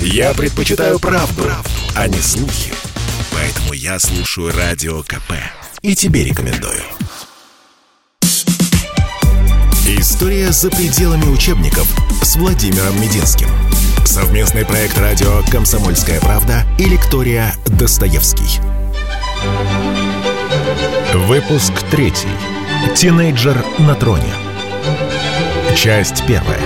Я предпочитаю правду, правду, а не слухи. Поэтому я слушаю Радио КП. И тебе рекомендую. История за пределами учебников с Владимиром Мединским. Совместный проект радио «Комсомольская правда» и лектория «Достоевский». Выпуск третий. Тинейджер на троне. Часть первая.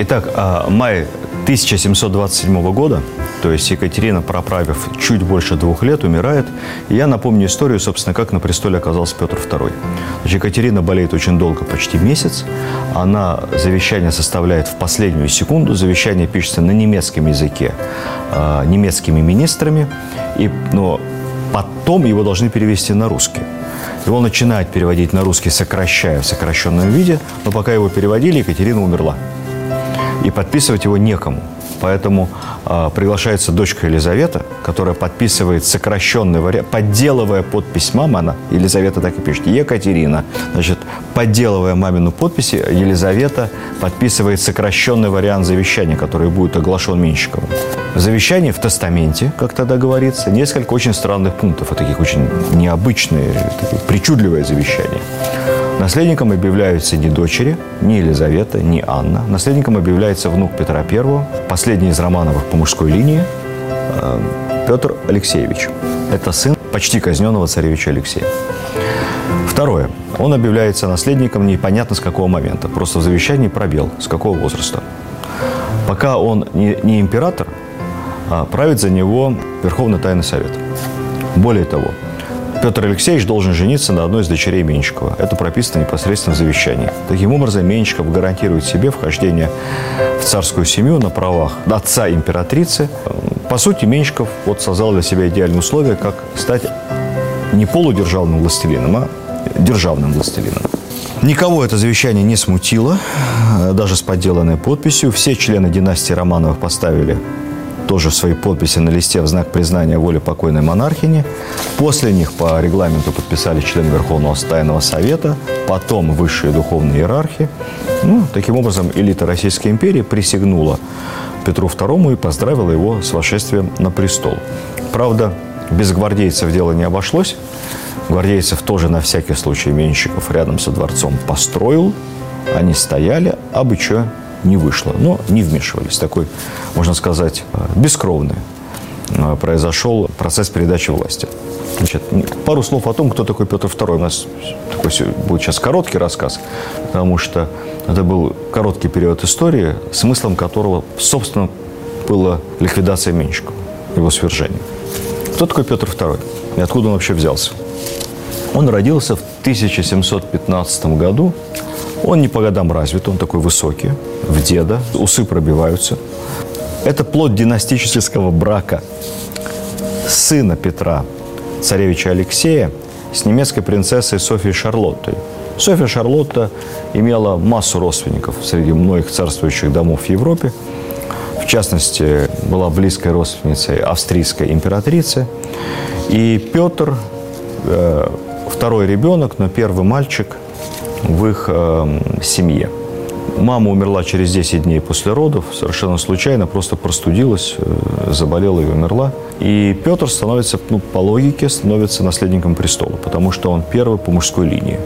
Итак, а, май 1727 года, то есть Екатерина, проправив чуть больше двух лет, умирает. И я напомню историю, собственно, как на престоле оказался Петр II. Значит, Екатерина болеет очень долго, почти месяц. Она завещание составляет в последнюю секунду. Завещание пишется на немецком языке э, немецкими министрами. И, но потом его должны перевести на русский. Его начинают переводить на русский, сокращая в сокращенном виде, но пока его переводили, Екатерина умерла и подписывать его некому. Поэтому э, приглашается дочка Елизавета, которая подписывает сокращенный вариант, подделывая подпись мамы, она, Елизавета так и пишет, Екатерина. Значит, подделывая мамину подпись, Елизавета подписывает сокращенный вариант завещания, который будет оглашен Менщиковым. В завещании, в тестаменте, как тогда говорится, несколько очень странных пунктов, и таких очень необычные, такие причудливое завещание. Наследником объявляются не дочери, ни Елизавета, ни Анна. Наследником объявляется внук Петра I, последний из Романовых по мужской линии, э, Петр Алексеевич. Это сын почти казненного царевича Алексея. Второе. Он объявляется наследником непонятно с какого момента. Просто в завещании пробел, с какого возраста. Пока он не, не император, а правит за него Верховный Тайный Совет. Более того, Петр Алексеевич должен жениться на одной из дочерей Менщикова. Это прописано непосредственно в завещании. Таким образом, Менщиков гарантирует себе вхождение в царскую семью на правах отца императрицы. По сути, Менщиков вот создал для себя идеальные условия, как стать не полудержавным властелином, а державным властелином. Никого это завещание не смутило, даже с подделанной подписью. Все члены династии Романовых поставили тоже свои подписи на листе в знак признания воли покойной монархини. После них по регламенту подписали члены Верховного Тайного Совета, потом высшие духовные иерархи. Ну, таким образом, элита Российской империи присягнула Петру II и поздравила его с вошествием на престол. Правда, без гвардейцев дело не обошлось. Гвардейцев тоже на всякий случай Менщиков рядом со дворцом построил. Они стояли, а бы что не вышло. Но не вмешивались. Такой, можно сказать, э, бескровный э, произошел процесс передачи власти. Значит, пару слов о том, кто такой Петр II. У нас такой будет сейчас короткий рассказ, потому что это был короткий период истории, смыслом которого, собственно, была ликвидация Менщикова, его свержение. Кто такой Петр II? И откуда он вообще взялся? Он родился в 1715 году он не по годам развит, он такой высокий, в деда, усы пробиваются. Это плод династического брака сына Петра, царевича Алексея, с немецкой принцессой Софией Шарлоттой. София Шарлотта имела массу родственников среди многих царствующих домов в Европе. В частности, была близкой родственницей австрийской императрицы. И Петр, э, второй ребенок, но первый мальчик – в их э, семье. Мама умерла через 10 дней после родов, совершенно случайно, просто простудилась, э, заболела и умерла. И Петр становится, ну, по логике, становится наследником престола, потому что он первый по мужской линии.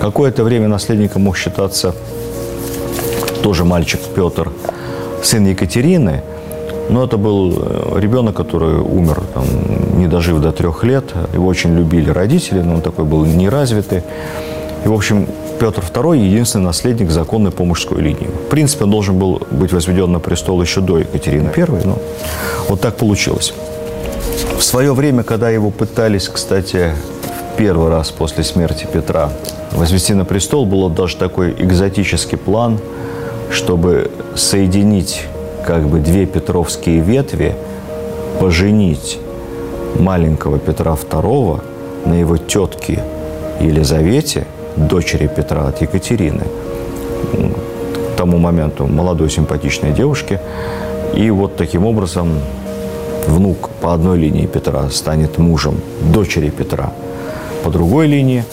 Какое-то время наследником мог считаться тоже мальчик Петр, сын Екатерины, но это был э, ребенок, который умер, там, не дожив до трех лет. Его очень любили родители, но он такой был неразвитый. И, в общем, Петр II единственный наследник законной по мужской линии. В принципе, он должен был быть возведен на престол еще до Екатерины I, но вот так получилось. В свое время, когда его пытались, кстати, в первый раз после смерти Петра возвести на престол, был даже такой экзотический план, чтобы соединить как бы две петровские ветви, поженить маленького Петра II на его тетке Елизавете – дочери Петра от Екатерины, к тому моменту молодой симпатичной девушки. И вот таким образом внук по одной линии Петра станет мужем дочери Петра по другой линии.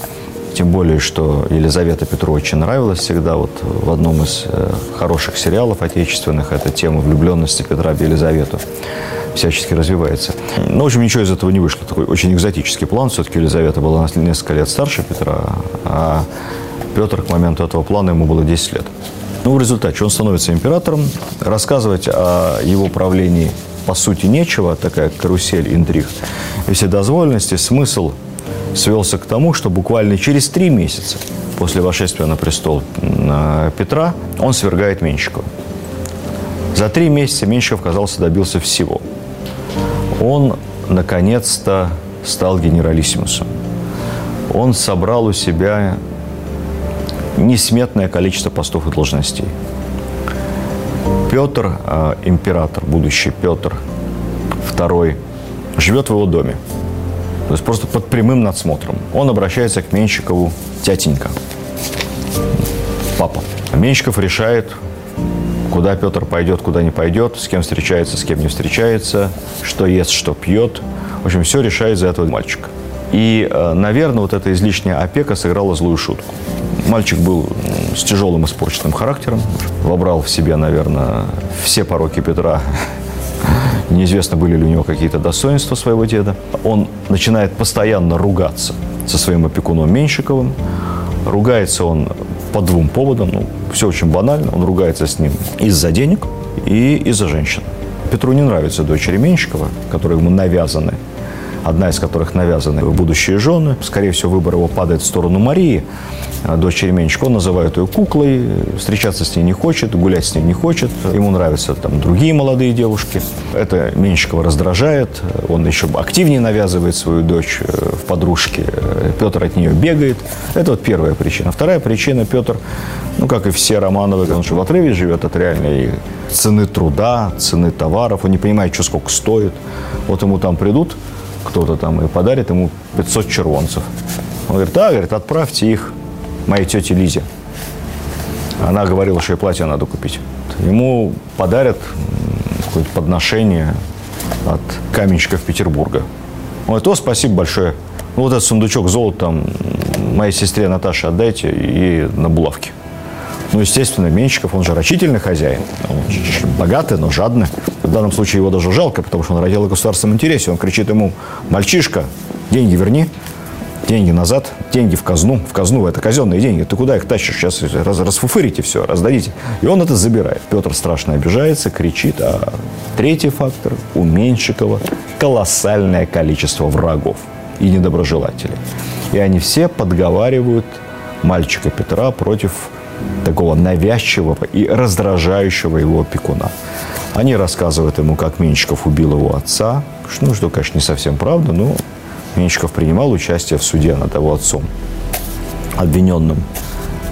Тем более, что Елизавета Петру очень нравилась всегда. Вот в одном из э, хороших сериалов отечественных эта тема влюбленности Петра в Елизавету всячески развивается. Но, в общем, ничего из этого не вышло. Такой очень экзотический план. Все-таки Елизавета была на несколько лет старше Петра, а Петр к моменту этого плана ему было 10 лет. Ну, в результате он становится императором. Рассказывать о его правлении по сути нечего, такая карусель интриг и вседозволенности. Смысл свелся к тому, что буквально через три месяца после восшествия на престол Петра он свергает Менщикова. За три месяца Менщиков, казался, добился всего. Он, наконец-то, стал генералиссимусом. Он собрал у себя несметное количество постов и должностей. Петр, э, император, будущий Петр II, живет в его доме. То есть просто под прямым надсмотром. Он обращается к Менщикову тятенька, папа. Менщиков решает, куда Петр пойдет, куда не пойдет, с кем встречается, с кем не встречается, что ест, что пьет. В общем, все решает за этого мальчика. И, э, наверное, вот эта излишняя опека сыграла злую шутку. Мальчик был с тяжелым испорченным характером, вобрал в себя, наверное, все пороки Петра. Неизвестно, были ли у него какие-то достоинства своего деда. Он начинает постоянно ругаться со своим опекуном Меньшиковым. Ругается он по двум поводам. Ну, все очень банально. Он ругается с ним из-за денег и из-за женщин. Петру не нравятся дочери Меньшикова, которые ему навязаны одна из которых навязаны будущие жены. Скорее всего, выбор его падает в сторону Марии, а, дочери Менчика. Он называет ее куклой, встречаться с ней не хочет, гулять с ней не хочет. Ему нравятся там другие молодые девушки. Это Менщикова раздражает. Он еще активнее навязывает свою дочь э, в подружке. Петр от нее бегает. Это вот первая причина. Вторая причина, Петр, ну, как и все Романовы, он же в отрыве живет от реальной цены труда, цены товаров. Он не понимает, что сколько стоит. Вот ему там придут кто-то там и подарит ему 500 червонцев. Он говорит, да, говорит, отправьте их моей тете Лизе. Она говорила, что ей платье надо купить. Ему подарят какое-то подношение от каменщиков Петербурга. Он говорит, о, спасибо большое. Ну, вот этот сундучок золота моей сестре Наташе отдайте и на булавке. Ну, естественно, Менщиков, он же рачительный хозяин. Он богатый, но жадный. В данном случае его даже жалко, потому что он родил в государственном интересе. Он кричит ему, мальчишка, деньги верни, деньги назад, деньги в казну. В казну это казенные деньги. Ты куда их тащишь? Сейчас раз, расфуфырите все, раздадите. И он это забирает. Петр страшно обижается, кричит. А третий фактор у Меньшикова колоссальное количество врагов и недоброжелателей. И они все подговаривают мальчика Петра против такого навязчивого и раздражающего его опекуна. Они рассказывают ему, как Меньшиков убил его отца. Ну, что, конечно, не совсем правда, но Меньшиков принимал участие в суде над его отцом, обвиненным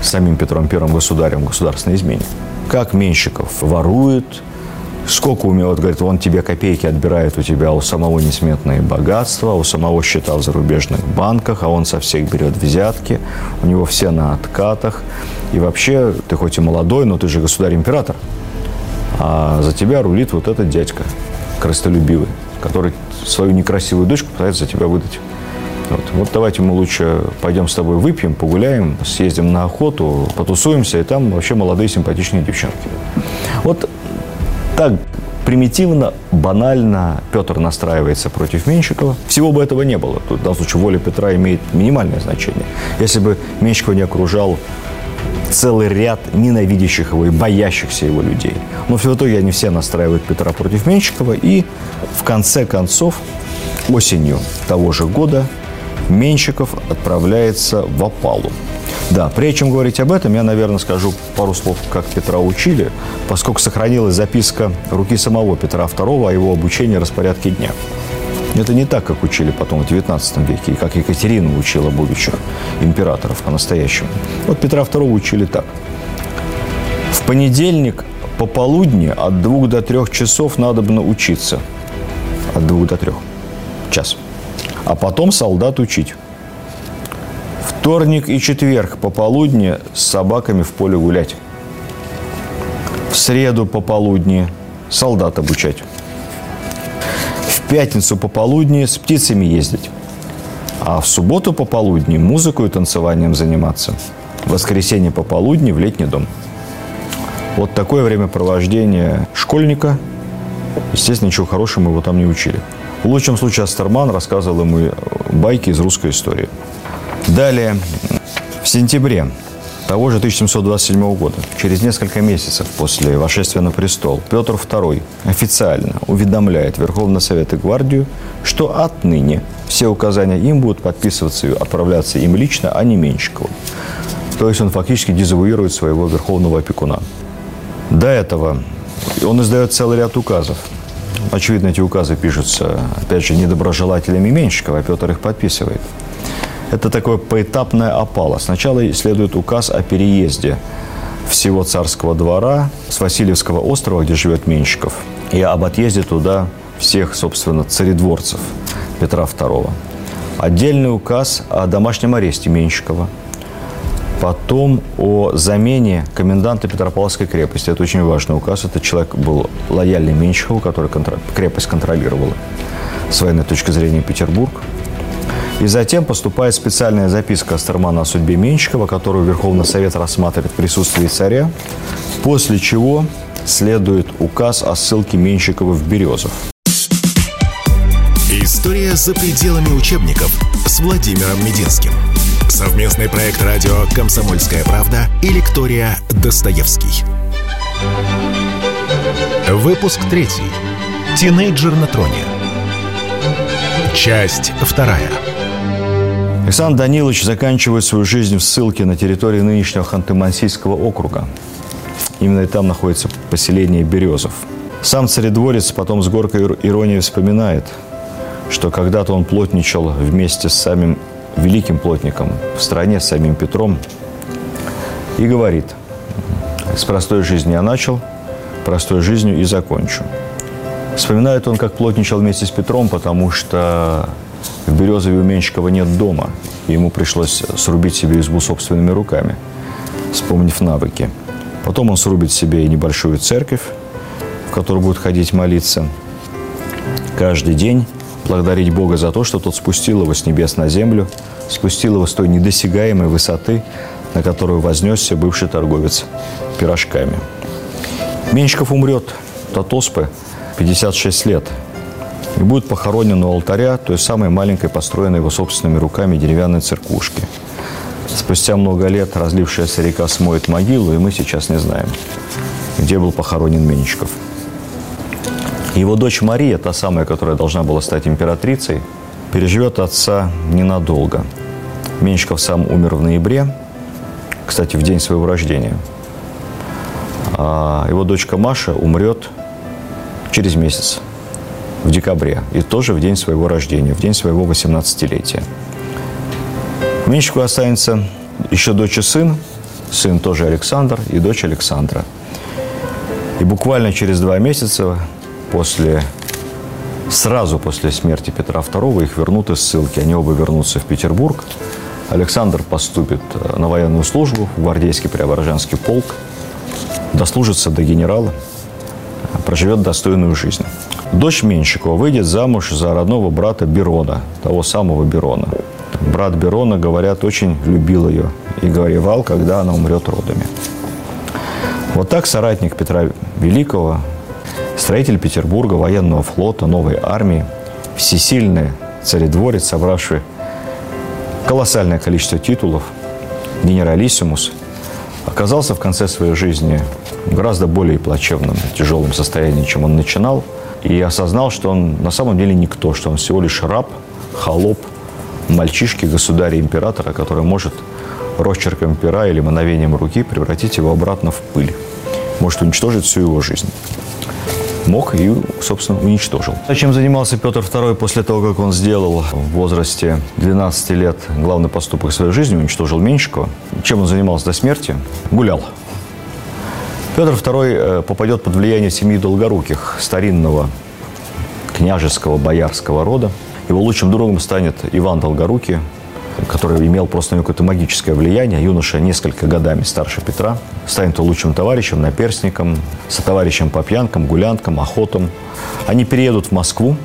самим Петром Первым государем государственной измене. Как Меньшиков ворует, сколько умел, вот, говорит, он тебе копейки отбирает у тебя, у самого несметные богатства, у самого счета в зарубежных банках, а он со всех берет взятки, у него все на откатах. И вообще, ты хоть и молодой, но ты же государь-император, а за тебя рулит вот этот дядька, крыстолюбивый, который свою некрасивую дочку пытается за тебя выдать. Вот. вот давайте мы лучше пойдем с тобой выпьем, погуляем, съездим на охоту, потусуемся, и там вообще молодые симпатичные девчонки. Вот так примитивно, банально Петр настраивается против Менщикова. Всего бы этого не было. Тут, в данном случае воля Петра имеет минимальное значение. Если бы Менщикова не окружал целый ряд ненавидящих его и боящихся его людей. Но в итоге они все настраивают Петра против Менщикова, и в конце концов осенью того же года Менщиков отправляется в опалу. Да, прежде чем говорить об этом, я, наверное, скажу пару слов, как Петра учили, поскольку сохранилась записка руки самого Петра II о его обучении распорядке дня. Это не так, как учили потом в XIX веке, и как Екатерина учила будущих императоров по-настоящему. Вот Петра II учили так. В понедельник пополудни от двух до трех часов надо бы научиться. От двух до трех. Час. А потом солдат учить. Вторник и четверг пополудни с собаками в поле гулять. В среду пополудни солдат обучать пятницу пополудни с птицами ездить. А в субботу пополудни музыку и танцеванием заниматься. В воскресенье пополудни в летний дом. Вот такое времяпровождение школьника. Естественно, ничего хорошего мы его там не учили. В лучшем случае Астерман рассказывал ему байки из русской истории. Далее, в сентябре того же 1727 года, через несколько месяцев после вошествия на престол, Петр II официально уведомляет Верховный Совет и Гвардию, что отныне все указания им будут подписываться и отправляться им лично, а не Менщикову. То есть он фактически дезавуирует своего верховного опекуна. До этого он издает целый ряд указов. Очевидно, эти указы пишутся, опять же, недоброжелателями Менщикова, а Петр их подписывает. Это такое поэтапная опала. Сначала следует указ о переезде всего царского двора с Васильевского острова, где живет Менщиков, и об отъезде туда всех, собственно, царедворцев Петра II. Отдельный указ о домашнем аресте Менщикова. Потом о замене коменданта Петропавловской крепости. Это очень важный указ. Этот человек был лояльный Менщикову, который контр... крепость контролировала с военной точки зрения Петербург. И затем поступает специальная записка Астермана о судьбе Менщикова, которую Верховный Совет рассматривает в присутствии царя, после чего следует указ о ссылке Менщикова в Березов. История за пределами учебников с Владимиром Мединским. Совместный проект радио «Комсомольская правда» и лектория «Достоевский». Выпуск третий. Тинейджер на троне. Часть вторая. Александр Данилович заканчивает свою жизнь в ссылке на территории нынешнего Ханты-Мансийского округа. Именно там находится поселение Березов. Сам царедворец потом с горкой иронии вспоминает, что когда-то он плотничал вместе с самим великим плотником в стране, с самим Петром, и говорит, с простой жизни я начал, простой жизнью и закончу. Вспоминает он, как плотничал вместе с Петром, потому что в Березове у Менщикова нет дома, и ему пришлось срубить себе избу собственными руками, вспомнив навыки. Потом он срубит себе и небольшую церковь, в которую будет ходить молиться каждый день, благодарить Бога за то, что тот спустил его с небес на землю, спустил его с той недосягаемой высоты, на которую вознесся бывший торговец пирожками. Менщиков умрет от оспы 56 лет – и будет похоронен у алтаря той самой маленькой, построенной его собственными руками деревянной церквушки. Спустя много лет разлившаяся река смоет могилу, и мы сейчас не знаем, где был похоронен Менечков. Его дочь Мария, та самая, которая должна была стать императрицей, переживет отца ненадолго. Менечков сам умер в ноябре, кстати, в день своего рождения. А его дочка Маша умрет через месяц, в декабре, и тоже в день своего рождения, в день своего 18-летия. Меньшику останется еще дочь и сын, сын тоже Александр и дочь Александра. И буквально через два месяца после, сразу после смерти Петра II их вернут из ссылки. Они оба вернутся в Петербург. Александр поступит э, на военную службу в гвардейский Преображенский полк, дослужится до генерала, проживет достойную жизнь. Дочь Менщикова выйдет замуж за родного брата Берона, того самого Берона. Брат Берона, говорят, очень любил ее и горевал, когда она умрет родами. Вот так соратник Петра Великого, строитель Петербурга, военного флота, новой армии, всесильный царедворец, собравший колоссальное количество титулов, генералиссимус, оказался в конце своей жизни в гораздо более плачевном, тяжелом состоянии, чем он начинал – и осознал, что он на самом деле никто, что он всего лишь раб, холоп, мальчишки государя императора, который может росчерком пера или мановением руки превратить его обратно в пыль. Может уничтожить всю его жизнь. Мог и, собственно, уничтожил. А чем занимался Петр II после того, как он сделал в возрасте 12 лет главный поступок своей жизни, уничтожил Меньшикова? Чем он занимался до смерти? Гулял. Петр II э, попадет под влияние семьи Долгоруких, старинного княжеского боярского рода. Его лучшим другом станет Иван Долгорукий, который имел просто какое-то магическое влияние. Юноша несколько годами старше Петра. Станет лучшим товарищем, наперсником, сотоварищем по пьянкам, гулянкам, охотам. Они переедут в Москву,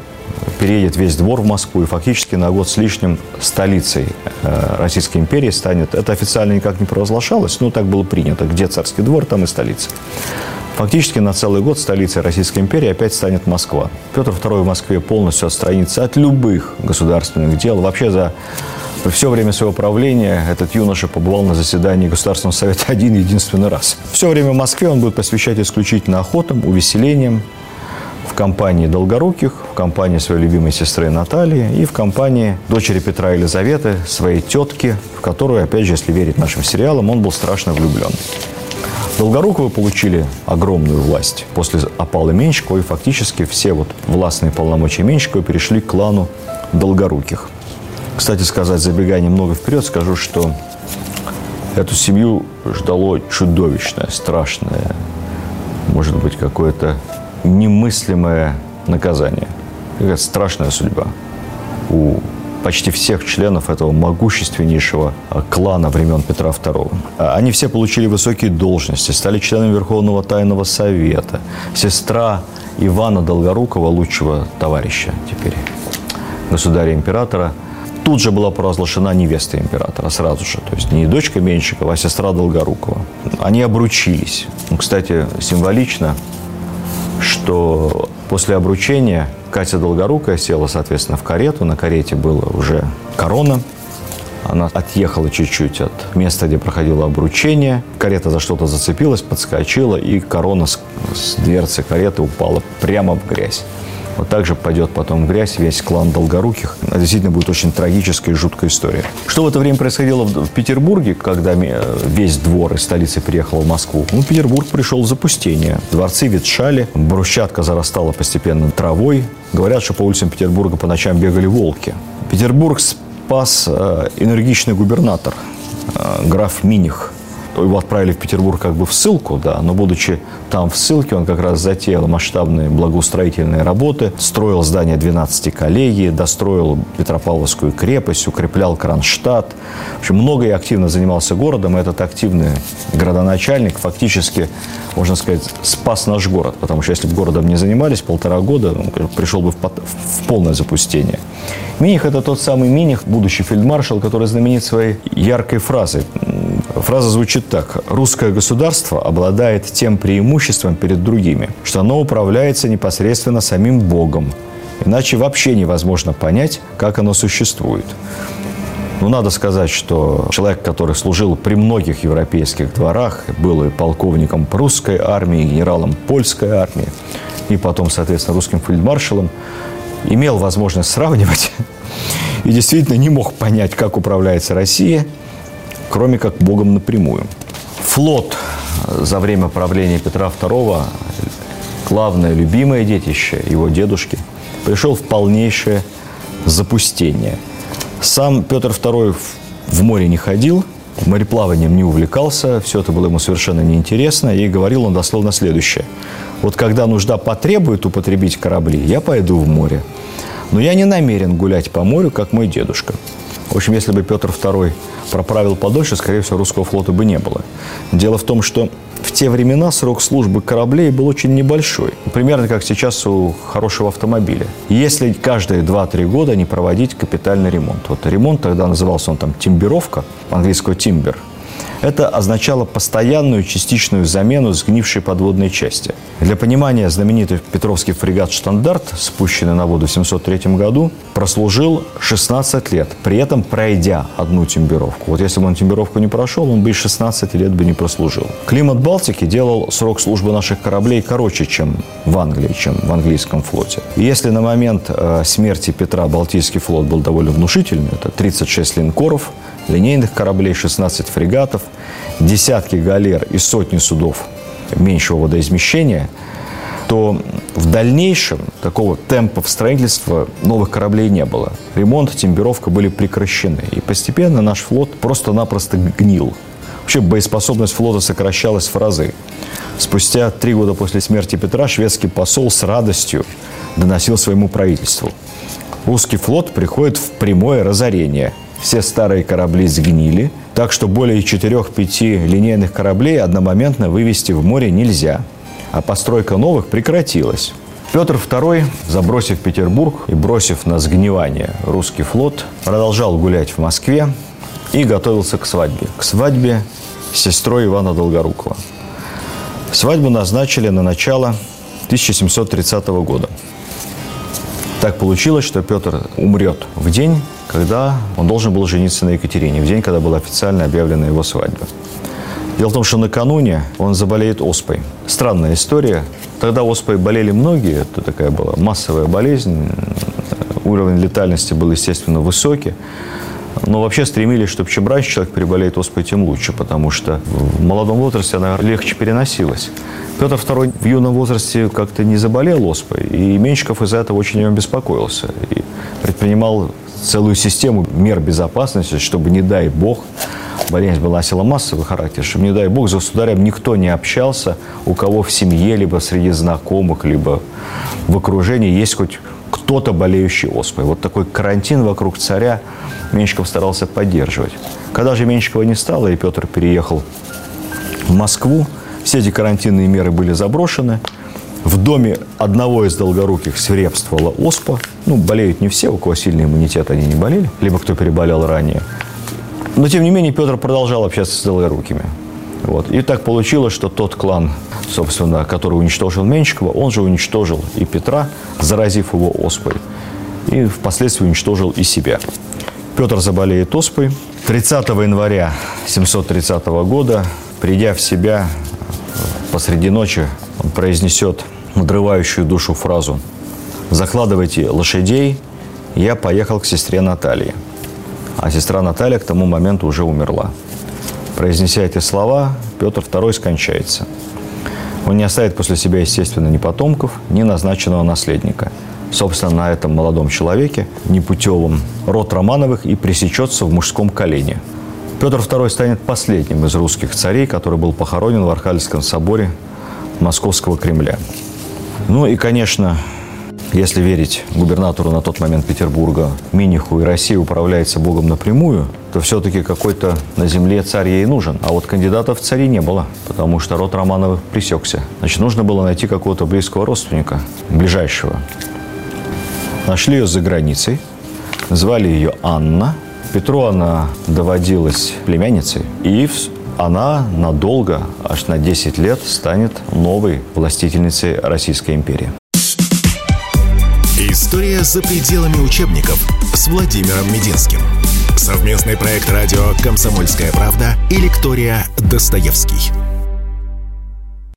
переедет весь двор в Москву и фактически на год с лишним столицей э, Российской империи станет. Это официально никак не провозглашалось, но так было принято. Где царский двор, там и столица. Фактически на целый год столицей Российской империи опять станет Москва. Петр II в Москве полностью отстранится от любых государственных дел. Вообще за все время своего правления этот юноша побывал на заседании Государственного совета один единственный раз. Все время в Москве он будет посвящать исключительно охотам, увеселениям, компании Долгоруких, в компании своей любимой сестры Натальи и в компании дочери Петра Елизаветы, своей тетки, в которую, опять же, если верить нашим сериалам, он был страшно влюблен. Долгоруковы получили огромную власть после опалы Меньшикова, и фактически все вот властные полномочия Меньшикова перешли к клану Долгоруких. Кстати сказать, забегая немного вперед, скажу, что эту семью ждало чудовищное, страшное, может быть, какое-то немыслимое наказание. Какая страшная судьба у почти всех членов этого могущественнейшего а, клана времен Петра II. А, они все получили высокие должности, стали членами Верховного Тайного Совета. Сестра Ивана Долгорукова, лучшего товарища теперь, государя-императора, тут же была провозглашена невеста императора сразу же. То есть не дочка Меньшикова, а сестра Долгорукова. Они обручились. Ну, кстати, символично, что после обручения Катя Долгорукая села, соответственно, в карету. На карете было уже корона. Она отъехала чуть-чуть от места, где проходило обручение. Карета за что-то зацепилась, подскочила, и корона с, с дверцы кареты упала прямо в грязь. Вот так же пойдет потом в грязь весь клан Долгоруких. Это действительно будет очень трагическая и жуткая история. Что в это время происходило в Петербурге, когда весь двор из столицы приехал в Москву? Ну, Петербург пришел в запустение. Дворцы ветшали, брусчатка зарастала постепенно травой. Говорят, что по улицам Петербурга по ночам бегали волки. Петербург спас э, энергичный губернатор, э, граф Миних – его отправили в Петербург как бы в ссылку, да, но будучи там в ссылке, он как раз затеял масштабные благоустроительные работы, строил здание 12 коллегий, достроил Петропавловскую крепость, укреплял Кронштадт. В общем, много и активно занимался городом, и этот активный градоначальник фактически, можно сказать, спас наш город, потому что если бы городом не занимались полтора года, он пришел бы в, в полное запустение. Миних – это тот самый Миних, будущий фельдмаршал, который знаменит своей яркой фразой Фраза звучит так. Русское государство обладает тем преимуществом перед другими, что оно управляется непосредственно самим Богом. Иначе вообще невозможно понять, как оно существует. Ну, надо сказать, что человек, который служил при многих европейских дворах, был и полковником прусской армии, и генералом польской армии, и потом, соответственно, русским фельдмаршалом, имел возможность сравнивать и действительно не мог понять, как управляется Россия – кроме как Богом напрямую. Флот за время правления Петра II, главное любимое детище его дедушки, пришел в полнейшее запустение. Сам Петр II в море не ходил, мореплаванием не увлекался, все это было ему совершенно неинтересно, и говорил он дословно следующее. Вот когда нужда потребует употребить корабли, я пойду в море. Но я не намерен гулять по морю, как мой дедушка. В общем, если бы Петр II проправил подольше, скорее всего, русского флота бы не было. Дело в том, что в те времена срок службы кораблей был очень небольшой. Примерно как сейчас у хорошего автомобиля. Если каждые 2-3 года не проводить капитальный ремонт. Вот ремонт тогда назывался он там тимбировка, английского тимбер – это означало постоянную частичную замену сгнившей подводной части. Для понимания, знаменитый Петровский фрегат «Штандарт», спущенный на воду в 703 году, прослужил 16 лет, при этом пройдя одну темперовку. Вот если бы он темперовку не прошел, он бы и 16 лет бы не прослужил. Климат Балтики делал срок службы наших кораблей короче, чем в Англии, чем в английском флоте. И если на момент э, смерти Петра Балтийский флот был довольно внушительный, это 36 линкоров, линейных кораблей, 16 фрегатов, десятки галер и сотни судов меньшего водоизмещения, то в дальнейшем такого темпа строительства новых кораблей не было. Ремонт, темперовка были прекращены. И постепенно наш флот просто-напросто гнил. Вообще боеспособность флота сокращалась в разы. Спустя три года после смерти Петра шведский посол с радостью доносил своему правительству. Русский флот приходит в прямое разорение – все старые корабли сгнили, так что более 4-5 линейных кораблей одномоментно вывести в море нельзя, а постройка новых прекратилась. Петр II, забросив Петербург и бросив на сгнивание русский флот, продолжал гулять в Москве и готовился к свадьбе. К свадьбе с сестрой Ивана Долгорукова. Свадьбу назначили на начало 1730 года. Так получилось, что Петр умрет в день, когда он должен был жениться на Екатерине, в день, когда была официально объявлена его свадьба. Дело в том, что накануне он заболеет оспой. Странная история. Тогда оспой болели многие, это такая была массовая болезнь, уровень летальности был, естественно, высокий. Но вообще стремились, чтобы чем раньше человек переболеет оспой, тем лучше, потому что в молодом возрасте она легче переносилась. Петр II в юном возрасте как-то не заболел оспой, и Менщиков из-за этого очень о нем беспокоился. И предпринимал целую систему мер безопасности, чтобы, не дай бог, болезнь была носила массовый характер, чтобы, не дай бог, за государем никто не общался, у кого в семье, либо среди знакомых, либо в окружении есть хоть кто-то болеющий оспой. Вот такой карантин вокруг царя Менщиков старался поддерживать. Когда же Менщикова не стало, и Петр переехал в Москву, все эти карантинные меры были заброшены. В доме одного из долгоруких свирепствовала оспа. Ну, болеют не все, у кого сильный иммунитет, они не болели. Либо кто переболел ранее. Но, тем не менее, Петр продолжал общаться с долгорукими. Вот. И так получилось, что тот клан, собственно, который уничтожил Менщикова, он же уничтожил и Петра, заразив его оспой. И впоследствии уничтожил и себя. Петр заболеет оспой. 30 января 730 года, придя в себя посреди ночи, он произнесет надрывающую душу фразу «Закладывайте лошадей, я поехал к сестре Наталье». А сестра Наталья к тому моменту уже умерла. Произнеся эти слова, Петр II скончается. Он не оставит после себя, естественно, ни потомков, ни назначенного наследника. Собственно, на этом молодом человеке, непутевом, род Романовых и пресечется в мужском колене. Петр II станет последним из русских царей, который был похоронен в Архангельском соборе Московского Кремля. Ну и, конечно, если верить губернатору на тот момент Петербурга Миниху и Россия управляется Богом напрямую, то все-таки какой-то на земле царь ей нужен. А вот кандидатов в цари не было, потому что род Романовых пресекся. Значит, нужно было найти какого-то близкого родственника, ближайшего. Нашли ее за границей, звали ее Анна. Петру она доводилась племянницей, и она надолго, аж на 10 лет, станет новой властительницей Российской империи. История за пределами учебников с Владимиром Мединским. Совместный проект радио «Комсомольская правда» и лектория «Достоевский».